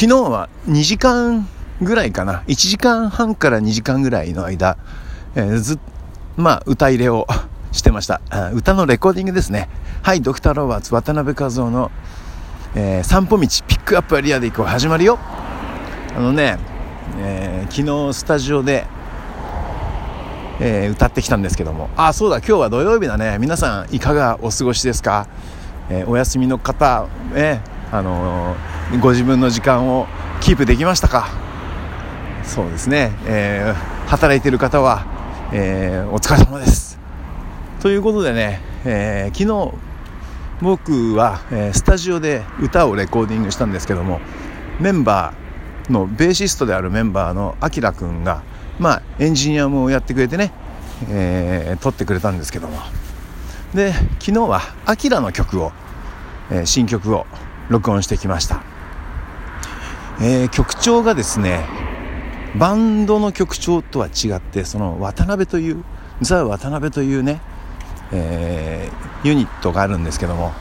昨日は2時間ぐらいかな。1時間半から2時間ぐらいの間、えー、ずまあ歌入れをしてました。歌のレコーディングですね。はいドクター・ロバーツ渡辺和夫の、えー、散歩道ピックアップアリアで行こう。始まるよ。あのね、えー、昨日スタジオでえ、歌ってきたんですけども。あそうだ今日は土曜日だね。皆さんいかがお過ごしですか、え、お休みの方、えー、あのー、ご自分の時間をキープできましたか？そうですね、え働いてる方は、えお疲れ様です。ということでね、え昨日僕は、えスタジオで歌をレコーディングしたんですけどもメンバーのベーシストであるメンバーのあきらくんがまあエンジニアもやってくれてね、えー、撮ってくれたんですけども。で昨日はアキラの曲を、えー、新曲を録音してきました、えー、曲調がですねバンドの曲調とは違ってその渡辺というザ・渡辺というね、えー、ユニットがあるんですけども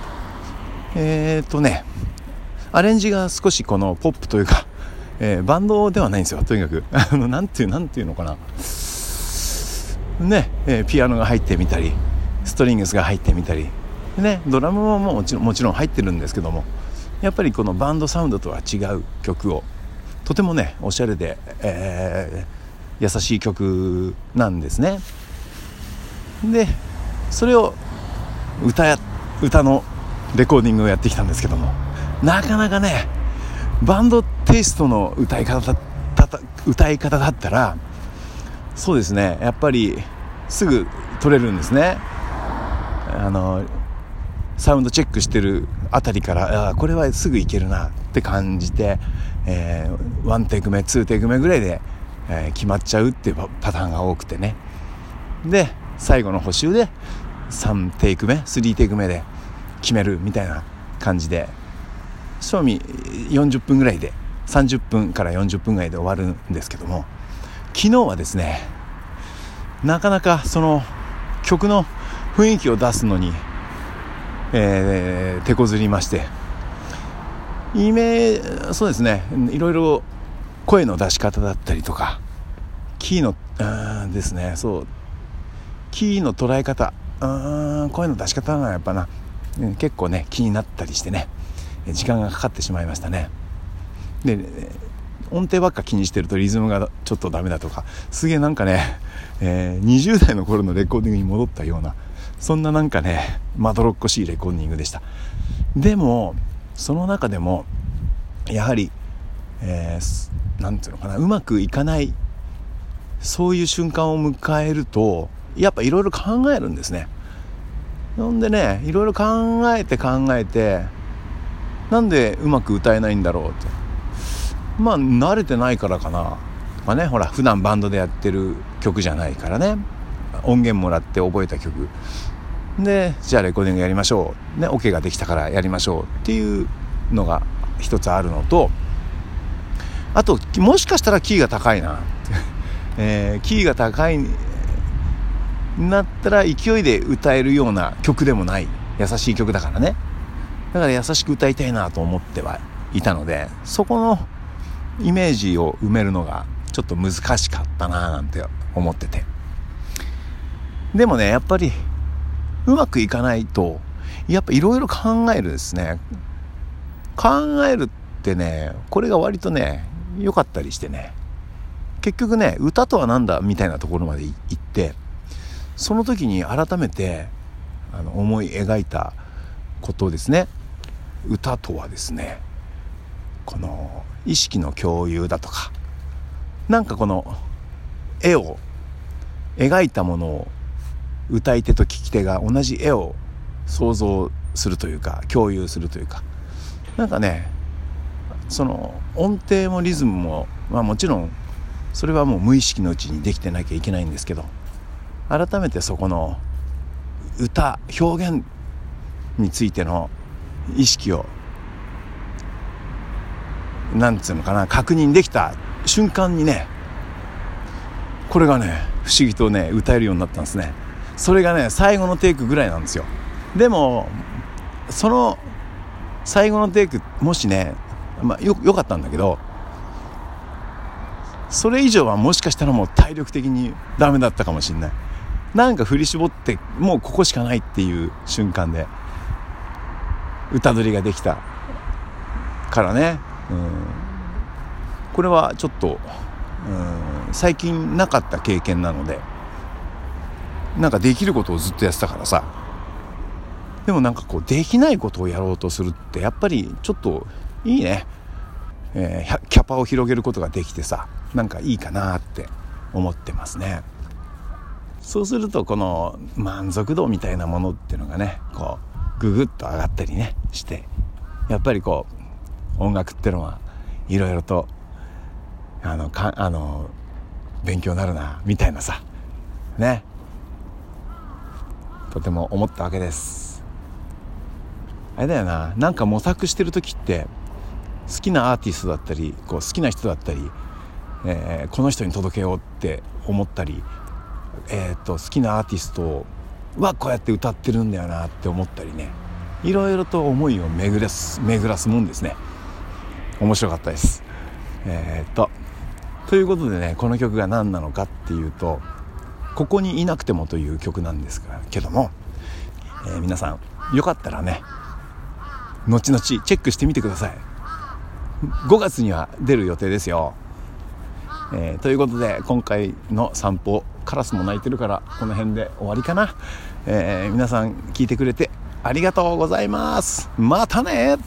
えっ、とねアレンジが少しこのポップというかえー、バンドではないんですよとにかく。あのなんていうなんていうのかな。ね、えー、ピアノが入ってみたりストリングスが入ってみたり。ねドラムももちろんもちろん入ってるんですけどもやっぱりこのバンドサウンドとは違う曲をとてもねおしゃれで、えー、優しい曲なんですね。でそれを歌や歌のレコーディングをやってきたんですけどもなかなかねバンドテイストの歌い方だ歌い方だったらそうですねやっぱりすぐ取れるんですね。あのサウンドチェックしてるあたりからあこれはすぐいけるなって感じて、えー、1テイク目2テイク目ぐらいで、えー、決まっちゃうっていうパターンが多くてね。で最後の補修で3テイク目3テイク目で決めるみたいな感じで。賞味40分ぐらいで30分から40分ぐらいで終わるんですけども。昨日はですねなかなかその曲の雰囲気を出すのに、えー、手こずりまして。イメそうですね。いろいろ声の出し方だったりとかキーのうんですね。そう。キーの捉え方。うん声の出し方がやっぱな結構ね気になったりしてね時間がかかってしまいましたね。で音程ばっか気にしてるとリズムがちょっとダメだとかすげえなんかね、えー、20代の頃のレコーディングに戻ったようなそんななんかねまどろっこしいレコーディングでした。でもその中でもやはり何、えー、て言うのかなうまくいかないそういう瞬間を迎えるとやっぱいろいろ考えるんですね。ほんでねいろいろ考えて考えてなんでうまく歌えないんだろうってまあ慣れてないからかな。まあねほら普段バンドでやってる曲じゃないからね。音源もらって覚えた曲。でじゃあレコーディングやりましょう。ねオ、ケができたからやりましょうっていうのが一つあるのとあともしかしたらキーが高いな、えー、キーが高いなったら勢いで歌えるような曲でもない。優しい曲だからね。だから優しく歌いたいなと思ってはいたのでそこのイメージを埋めるのがちょっと難しかったななんて思ってて。でもねやっぱりうまくいかないとやっぱいろいろ考えるですね。考えるってねこれが割とね良かったりしてね。結局ね歌とは何だみたいなところまで行ってその時に改めてあの思い描いたことですね。歌とはですねこの意識の共有だとかなんかこの絵を描いたものを歌い手と聞き手が同じ絵を想像するというか共有するというか。なんかねその音程もリズムもまあもちろんそれはもう無意識のうちにできてなきゃいけないんですけど改めてそこの歌表現についての意識をなんつうのかな確認できた瞬間にねこれがね不思議とね歌えるようになったんですね。それがね最後のテイクぐらいなんですよ。でもその最後のテイクもしねまあ、よよかったんだけどそれ以上はもしかしたらもう体力的にダメだったかもしんない。なんか振り絞ってもうここしかないっていう瞬間で歌取りができたからね、うん、これはちょっと、うん、最近なかった経験なので。なんかできることをずっとやってたからさ。でもなんかこうできないことをやろうとするってやっぱりちょっといいね、えー、キャパを広げることができてさなんかいいかなって思ってますね。そうするとこの満足度みたいなものっていうのがねこうググッと上がったりねしてやっぱりこう音楽ってのはいろいろとあのかあの勉強になるなみたいなさね。とても思ったわけです。あれだよな。なんか模索してる時って好きなアーティストだったりこう好きな人だったり、えー、この人に届けようって思ったり、えーと、好きなアーティストはこうやって歌ってるんだよなって思ったりね。いろいろと思いを巡らす巡らすもんですね。面白かったです。えー、っとということでねこの曲が何なのかっていうと「ここにいなくても」という曲なんですけども、えー、皆さんよかったらね後々チェックしてみてください。5月には出る予定ですよ、えー、ということで今回の散歩カラスも鳴いてるからこの辺で終わりかな、えー、皆さん聞いてくれてありがとうございます。またね